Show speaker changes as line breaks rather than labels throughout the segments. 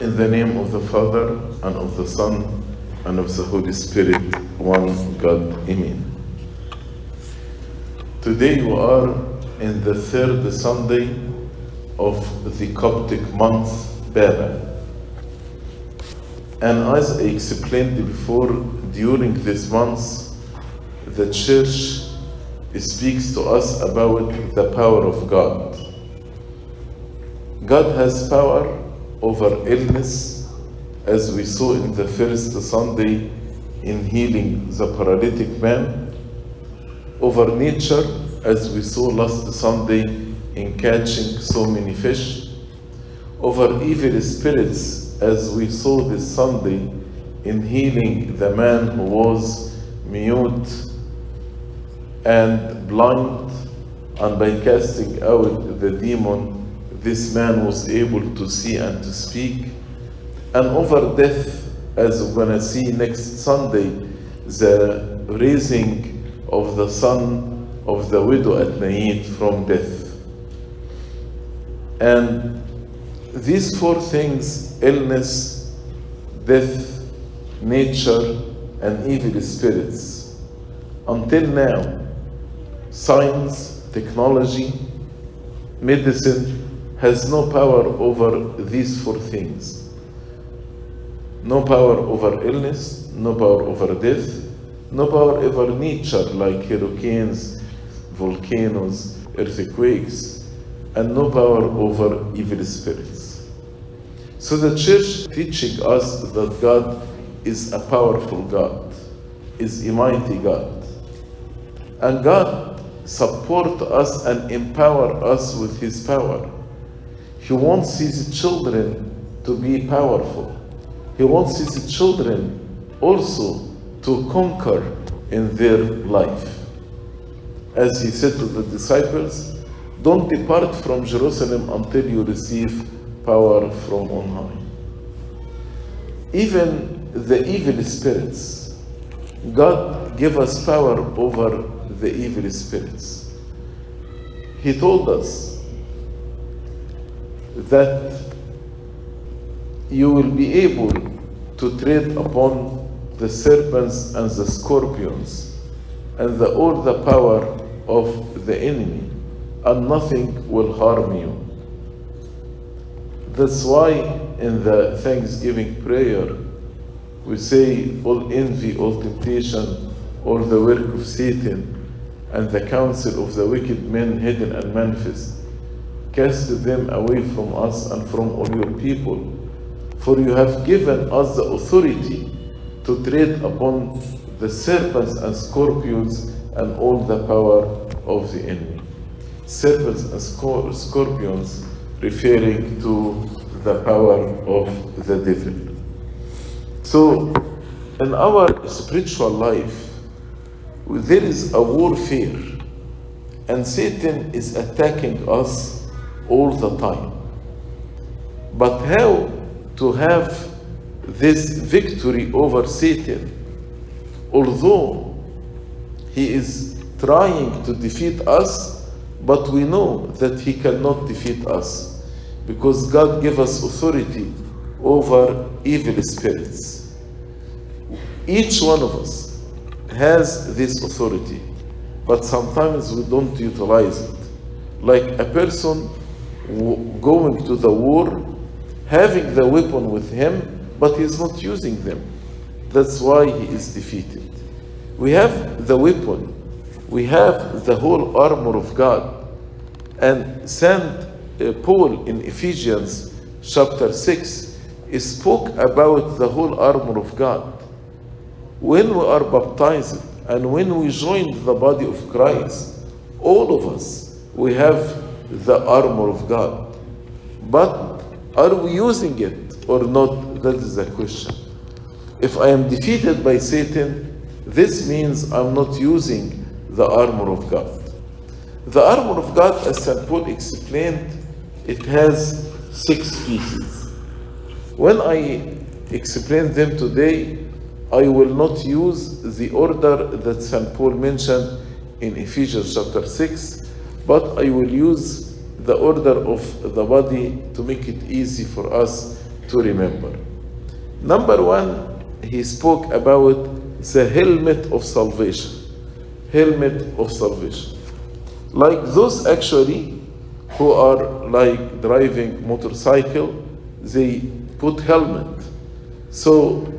In the name of the Father, and of the Son, and of the Holy Spirit, one God. Amen. Today we are in the third Sunday of the Coptic month, Baba. And as I explained before, during this month, the Church speaks to us about the power of God. God has power over illness, as we saw in the first Sunday in healing the paralytic man, over nature, as we saw last Sunday in catching so many fish, over evil spirits, as we saw this Sunday in healing the man who was mute and blind, and by casting out the demon, this man was able to see and to speak. And over death, as we're going to see next Sunday, the raising of the son of the widow at Nain from death. And these four things illness, death, nature, and evil spirits until now, science, technology, medicine has no power over these four things. No power over illness, no power over death, no power over nature like hurricanes, volcanoes, earthquakes, and no power over evil spirits. So the church teaching us that God is a powerful God, is a mighty God. And God support us and empower us with his power. He wants his children to be powerful. He wants his children also to conquer in their life. As he said to the disciples, don't depart from Jerusalem until you receive power from on high. Even the evil spirits, God gave us power over the evil spirits. He told us that you will be able to tread upon the serpents and the scorpions and the, all the power of the enemy, and nothing will harm you. That's why in the Thanksgiving prayer we say, All envy, all temptation, all the work of Satan, and the counsel of the wicked men hidden and manifest cast them away from us and from all your people. For you have given us the authority to tread upon the serpents and scorpions and all the power of the enemy. Serpents and scor- scorpions referring to the power of the devil. So, in our spiritual life, there is a warfare, and Satan is attacking us all the time. But how to have this victory over Satan, although he is trying to defeat us, but we know that he cannot defeat us because God gave us authority over evil spirits. Each one of us has this authority, but sometimes we don't utilize it. Like a person going to the war, having the weapon with him, but he's not using them. That's why he is defeated. We have the weapon, we have the whole armor of God. And Saint uh, Paul in Ephesians chapter 6 spoke about the whole armor of God. When we are baptized and when we join the body of Christ, all of us, we have the armor of God. But are we using it or not? That is the question. If I am defeated by Satan, this means I'm not using the armor of God. The armor of God, as St. Paul explained, it has six pieces. When I explain them today, I will not use the order that St. Paul mentioned in Ephesians chapter 6, but I will use the order of the body to make it easy for us to remember. Number one, he spoke about the helmet of salvation. Helmet of salvation. Like those actually who are like driving motorcycle, they put helmet. So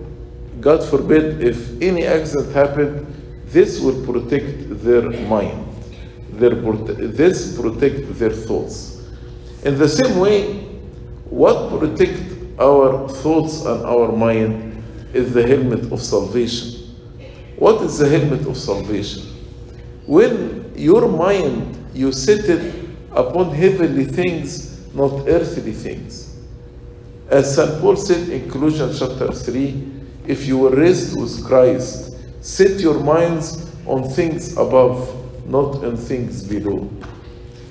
God forbid if any accident happened, this will protect their mind. Their, this protect their thoughts. In the same way, what protect our thoughts and our mind is the helmet of salvation. What is the helmet of salvation? When your mind you set it upon heavenly things, not earthly things. As St. Paul said in Colossians chapter 3, if you were raised with Christ, set your minds on things above, not on things below.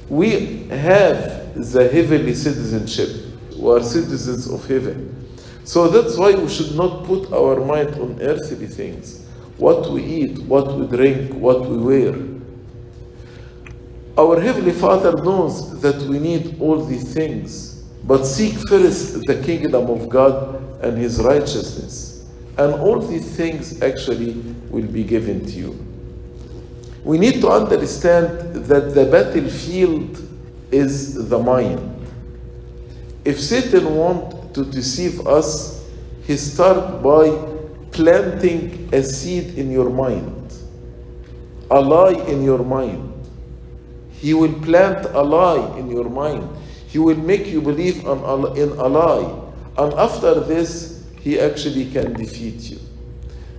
We have the heavenly citizenship. We are citizens of heaven. So that's why we should not put our mind on earthly things. What we eat, what we drink, what we wear. Our Heavenly Father knows that we need all these things, but seek first the kingdom of God and His righteousness, and all these things actually will be given to you. We need to understand that the battlefield is the mind. If Satan wants to deceive us, he starts by planting a seed in your mind, a lie in your mind. He will plant a lie in your mind. He will make you believe in a lie. And after this, he actually can defeat you.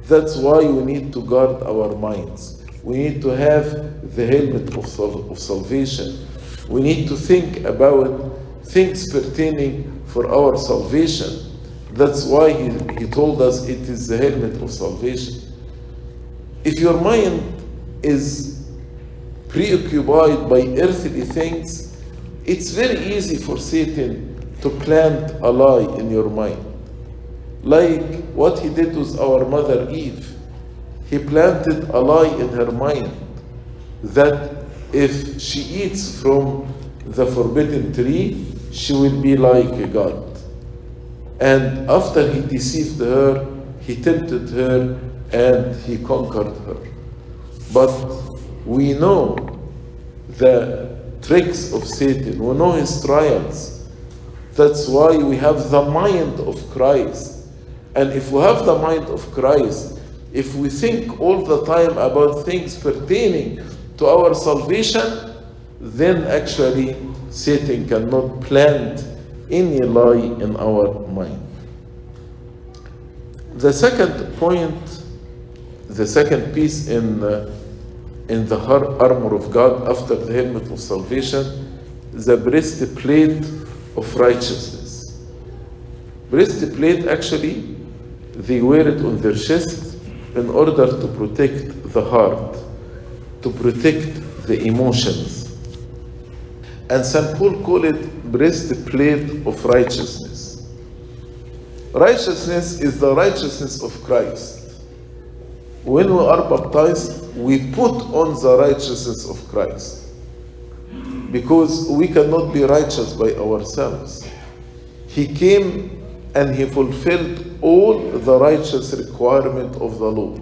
That's why we need to guard our minds. We need to have the helmet of, of salvation. We need to think about things pertaining for our salvation. That's why he, he told us it is the helmet of salvation. If your mind is preoccupied by earthly things, it's very easy for Satan to plant a lie in your mind. Like what he did with our mother Eve. He planted a lie in her mind that if she eats from the forbidden tree, she will be like a God. And after he deceived her, he tempted her and he conquered her. But we know the tricks of Satan, we know his trials. That's why we have the mind of Christ. And if we have the mind of Christ, if we think all the time about things pertaining to our salvation, then actually Satan cannot plant any lie in our mind. The second point, the second piece in, uh, in the armor of God after the helmet of salvation, the breastplate of righteousness. Breastplate actually, they wear it on their chest in order to protect the heart, to protect the emotions. And St. Paul called it breastplate of righteousness. Righteousness is the righteousness of Christ. When we are baptized, we put on the righteousness of Christ. Because we cannot be righteous by ourselves. He came and he fulfilled all the righteous requirement of the law.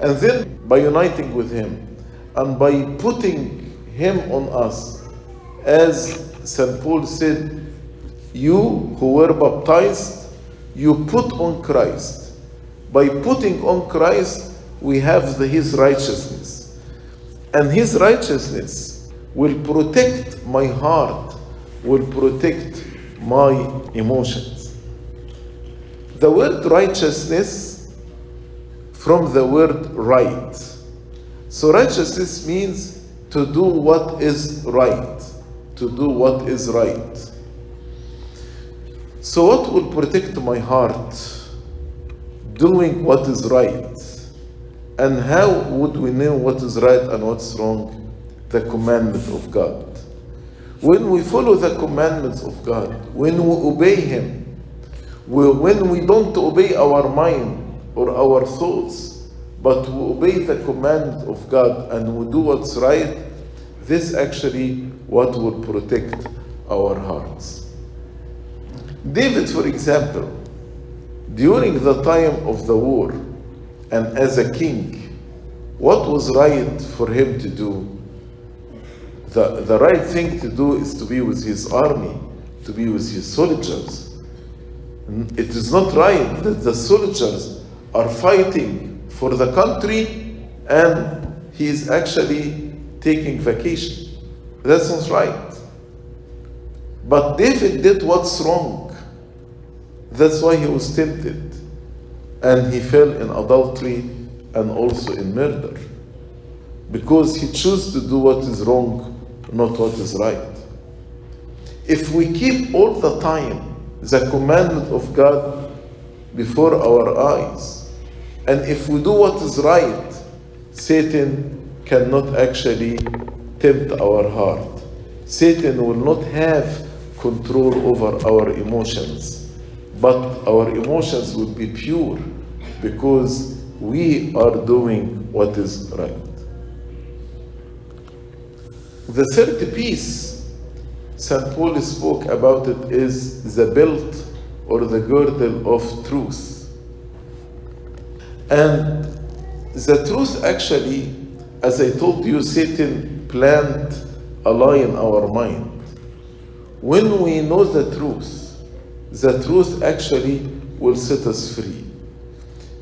And then by uniting with him and by putting him on us, as St. Paul said, you who were baptized, you put on Christ. By putting on Christ, we have the, his righteousness. And his righteousness will protect my heart, will protect my emotions. The word righteousness from the word right. So righteousness means to do what is right, to do what is right. So what will protect my heart? Doing what is right. And how would we know what is right and what's wrong? The commandment of God. When we follow the commandments of God, when we obey Him, when we don't obey our mind or our thoughts, but we obey the command of God and we do what's right, this actually what will protect our hearts. David, for example, during the time of the war and as a king, what was right for him to do? The, the right thing to do is to be with his army, to be with his soldiers. Mm-hmm. It is not right that the soldiers are fighting for the country and he is actually taking vacation. That's not right. But David did what's wrong. That's why he was tempted. And he fell in adultery and also in murder. Because he chose to do what is wrong, not what is right. If we keep all the time the commandment of God before our eyes, and if we do what is right, Satan cannot actually tempt our heart. Satan will not have control over our emotions, but our emotions will be pure because we are doing what is right. The third piece St. Paul spoke about it is the belt or the girdle of truth. And the truth actually, as I told you, Satan planted a lie in our mind. When we know the truth, the truth actually will set us free.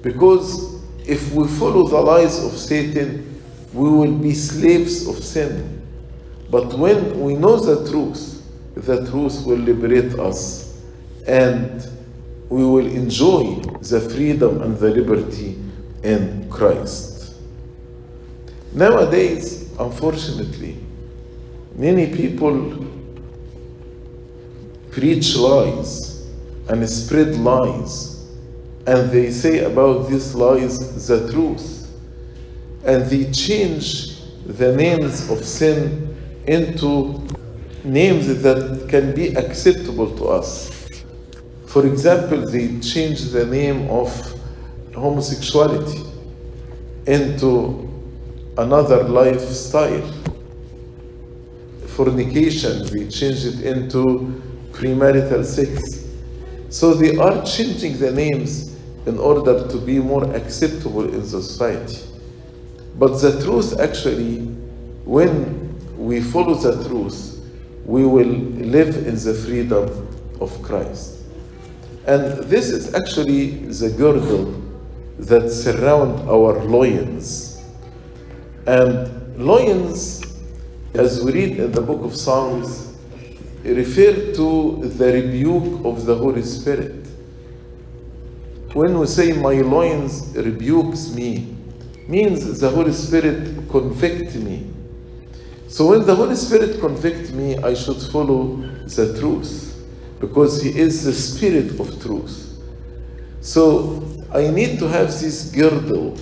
Because if we follow the lies of Satan, we will be slaves of sin. But when we know the truth, the truth will liberate us and we will enjoy the freedom and the liberty in Christ. Nowadays, unfortunately, many people preach lies and spread lies, and they say about these lies the truth, and they change the names of sin into names that can be acceptable to us. For example, they change the name of homosexuality into another lifestyle. Fornication, they change it into premarital sex. So they are changing the names in order to be more acceptable in society. But the truth actually, when we follow the truth, we will live in the freedom of Christ. And this is actually the girdle that surround our loins. And loins, as we read in the book of Psalms, refer to the rebuke of the Holy Spirit. When we say my loins rebukes me, means the Holy Spirit convict me. So when the Holy Spirit convict me, I should follow the truth because He is the Spirit of truth. So I need to have this girdle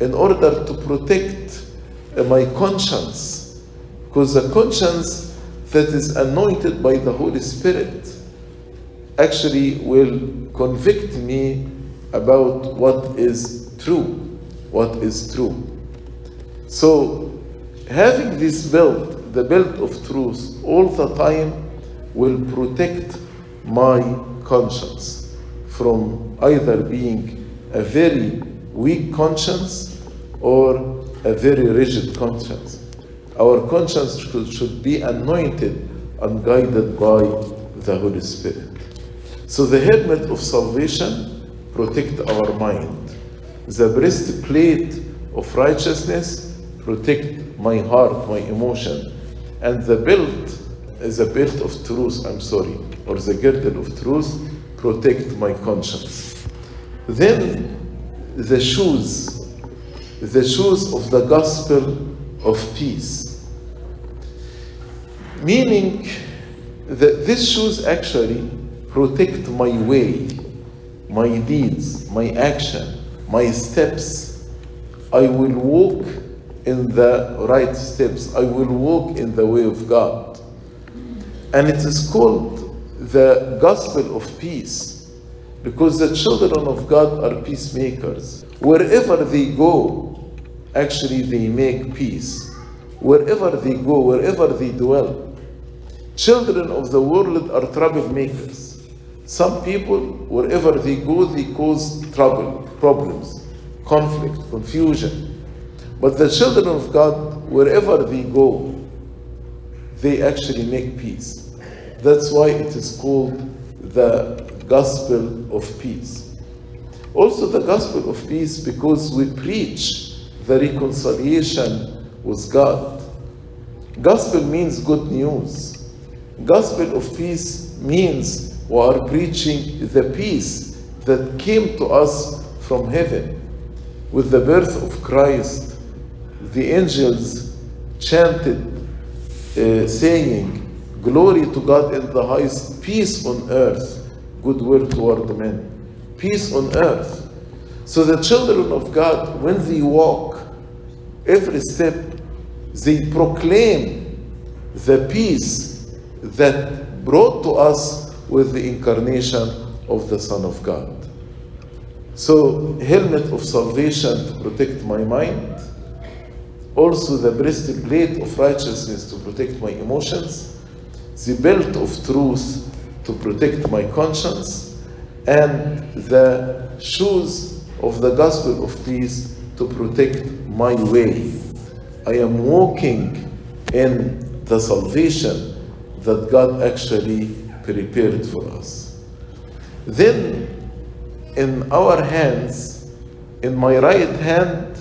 in order to protect uh, my conscience because the conscience that is anointed by the Holy Spirit actually will convict me about what is true, what is true. So having this belt, the belt of truth, all the time will protect my conscience from either being a very weak conscience or a very rigid conscience. Our conscience should, be anointed and guided by the Holy Spirit. So the helmet of salvation protect our mind. The breastplate of righteousness protect my heart, my emotion. And the belt is a belt of truth, I'm sorry, or the girdle of truth protect my conscience. Then the shoes, the shoes of the gospel of peace. Meaning that these shoes actually protect my way, my deeds, my action, my steps. I will walk in the right steps. I will walk in the way of God. And it is called the gospel of peace because the children of God are peacemakers. Wherever they go, actually they make peace. Wherever they go, wherever they dwell. Children of the world are troublemakers. Some people, wherever they go, they cause trouble, problems, conflict, confusion. But the children of God, wherever they go, they actually make peace. That's why it is called the gospel of peace. Also, the gospel of peace because we preach the reconciliation with God. Gospel means good news. Gospel of peace means we are preaching the peace that came to us from heaven. With the birth of Christ, the angels chanted, uh, saying, Glory to God in the highest, peace on earth, goodwill toward men. Peace on earth. So the children of God, when they walk, every step, they proclaim the peace that brought to us with the incarnation of the Son of God. So, helmet of salvation to protect my mind, also the breastplate of righteousness to protect my emotions, the belt of truth to protect my conscience, and the shoes of the gospel of peace to protect my way. I am walking in the salvation that God actually prepared for us. Then, in our hands, in my right hand,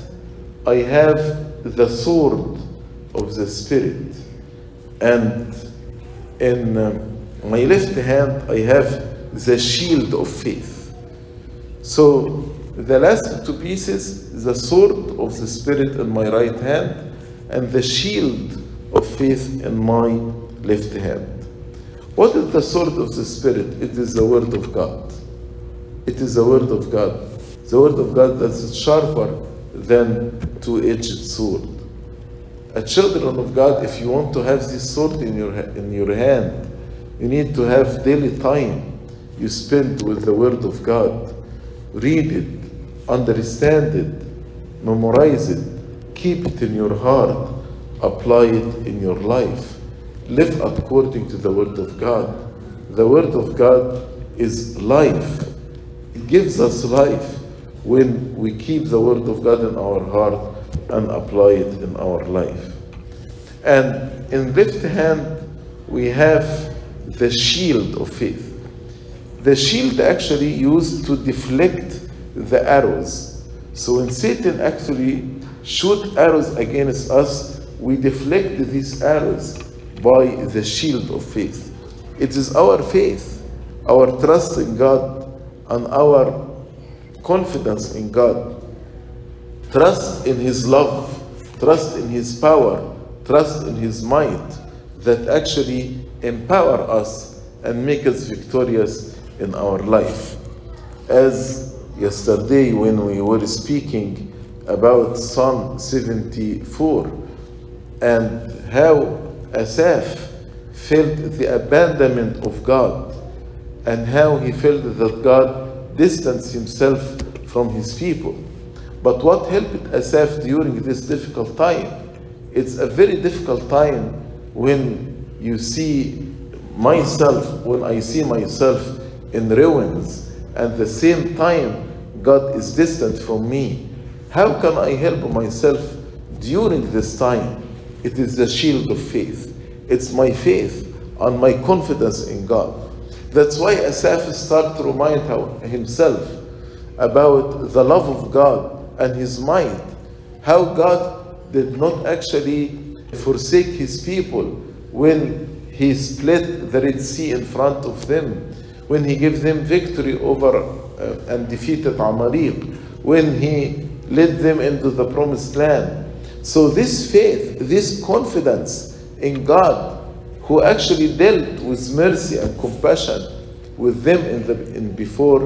I have the sword of the Spirit. And in um, my left hand, I have the shield of faith. So, the last two pieces, the sword of the Spirit in my right hand, and the shield of faith in my left hand. What is the sword of the Spirit? It is the Word of God. It is the Word of God. The Word of God that is sharper than two-edged sword. A children of God, if you want to have this sword in your, in your hand, you need to have daily time you spend with the Word of God. Read it, understand it, memorize it, keep it in your heart, apply it in your life. Live according to the Word of God. The Word of God is life. It gives us life when we keep the Word of God in our heart and apply it in our life. And in left hand, we have the shield of faith. The shield actually used to deflect the arrows. So when Satan actually shoot arrows against us, we deflect these arrows by the shield of faith. It is our faith, our trust in God, and our confidence in God. Trust in His love, trust in His power, trust in His might that actually empower us and make us victorious in our life. As yesterday, when we were speaking about Psalm 74 and how Asaph felt the abandonment of God and how he felt that God distanced himself from his people. But what helped Asaph during this difficult time? It's a very difficult time when you see myself, when I see myself in ruins, and the same time God is distant from me. How can I help myself during this time? It is the shield of faith. It's my faith and my confidence in God. That's why Asaph started to remind himself about the love of God and his might. How God did not actually forsake his people when he split the Red Sea in front of them, when he gave them victory over uh, and defeated Amalek, when he led them into the promised land. So this faith, this confidence in God, who actually dealt with mercy and compassion with them in the in before,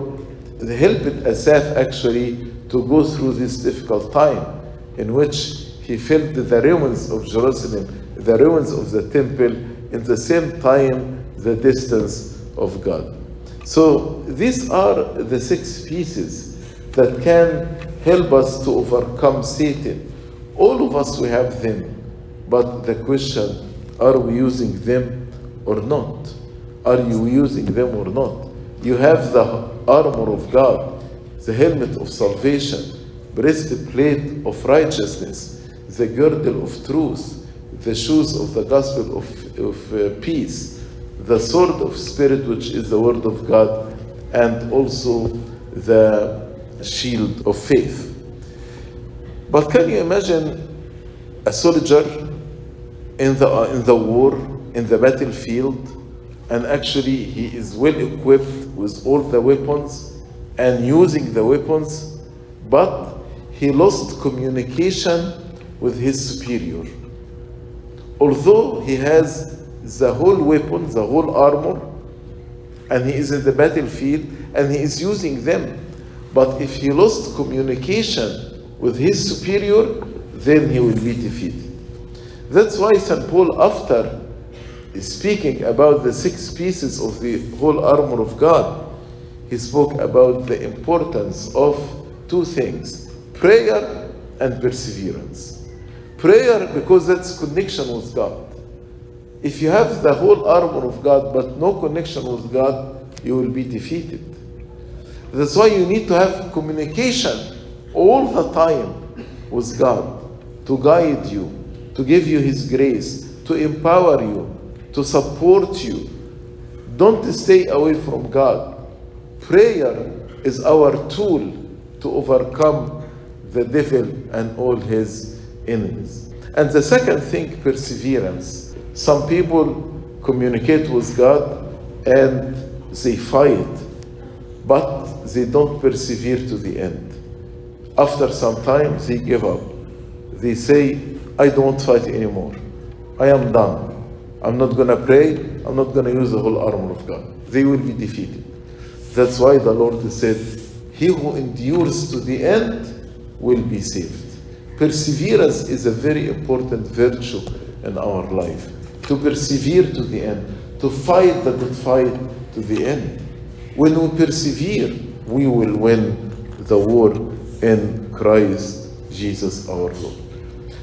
helped Asaph actually to go through this difficult time in which he felt the ruins of Jerusalem, the ruins of the temple, in the same time the distance of God. So these are the six pieces that can help us to overcome Satan. All of us we have them, but the question, are we using them or not? Are you using them or not? You have the armor of God, the helmet of salvation, breastplate of righteousness, the girdle of truth, the shoes of the gospel of, of uh, peace, the sword of spirit, which is the word of God, and also the shield of faith. But can you imagine a soldier in the, uh, in the war, in the battlefield, and actually he is well equipped with all the weapons and using the weapons, but he lost communication with his superior. Although he has the whole weapon, the whole armor, and he is in the battlefield and he is using them, but if he lost communication with his superior, then he will be defeated. That's why St. Paul, after speaking about the six pieces of the whole armor of God, he spoke about the importance of two things prayer and perseverance. Prayer, because that's connection with God. If you have the whole armor of God but no connection with God, you will be defeated. That's why you need to have communication all the time with God to guide you, to give you His grace, to empower you, to support you. Don't stay away from God. Prayer is our tool to overcome the devil and all his enemies. And the second thing, perseverance. Some people communicate with God and they fight, but they don't persevere to the end. After some time, they give up. They say, I don't fight anymore. I am done. I'm not going to pray. I'm not going to use the whole armor of God. They will be defeated. That's why the Lord said, He who endures to the end will be saved. Perseverance is a very important virtue in our life. To persevere to the end, to fight the good fight to the end. When we persevere, we will win the war in Christ Jesus our Lord.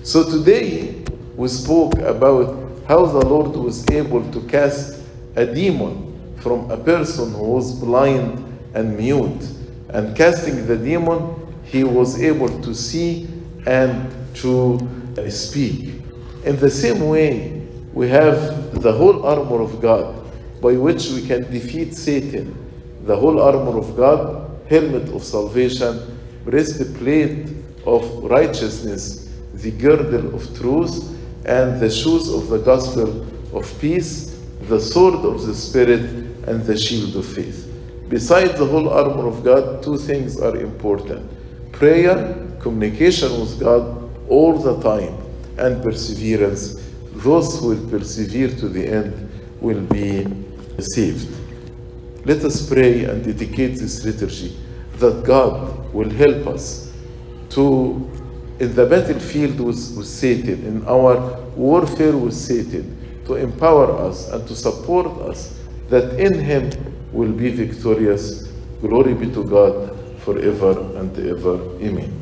So today we spoke about how the Lord was able to cast a demon from a person who was blind and mute. And casting the demon, he was able to see and to uh, speak. In the same way, we have the whole armor of God by which we can defeat Satan. The whole armor of God, helmet of salvation, breastplate of righteousness, the girdle of truth, and the shoes of the gospel of peace, the sword of the Spirit, and the shield of faith. Besides the whole armor of God, two things are important prayer, communication with God all the time, and perseverance. Those who will persevere to the end will be saved. Let us pray and dedicate this liturgy that God will help us to, in the battlefield with, with Satan, in our warfare with Satan, to empower us and to support us, that in Him will be victorious. Glory be to God forever and ever. Amen.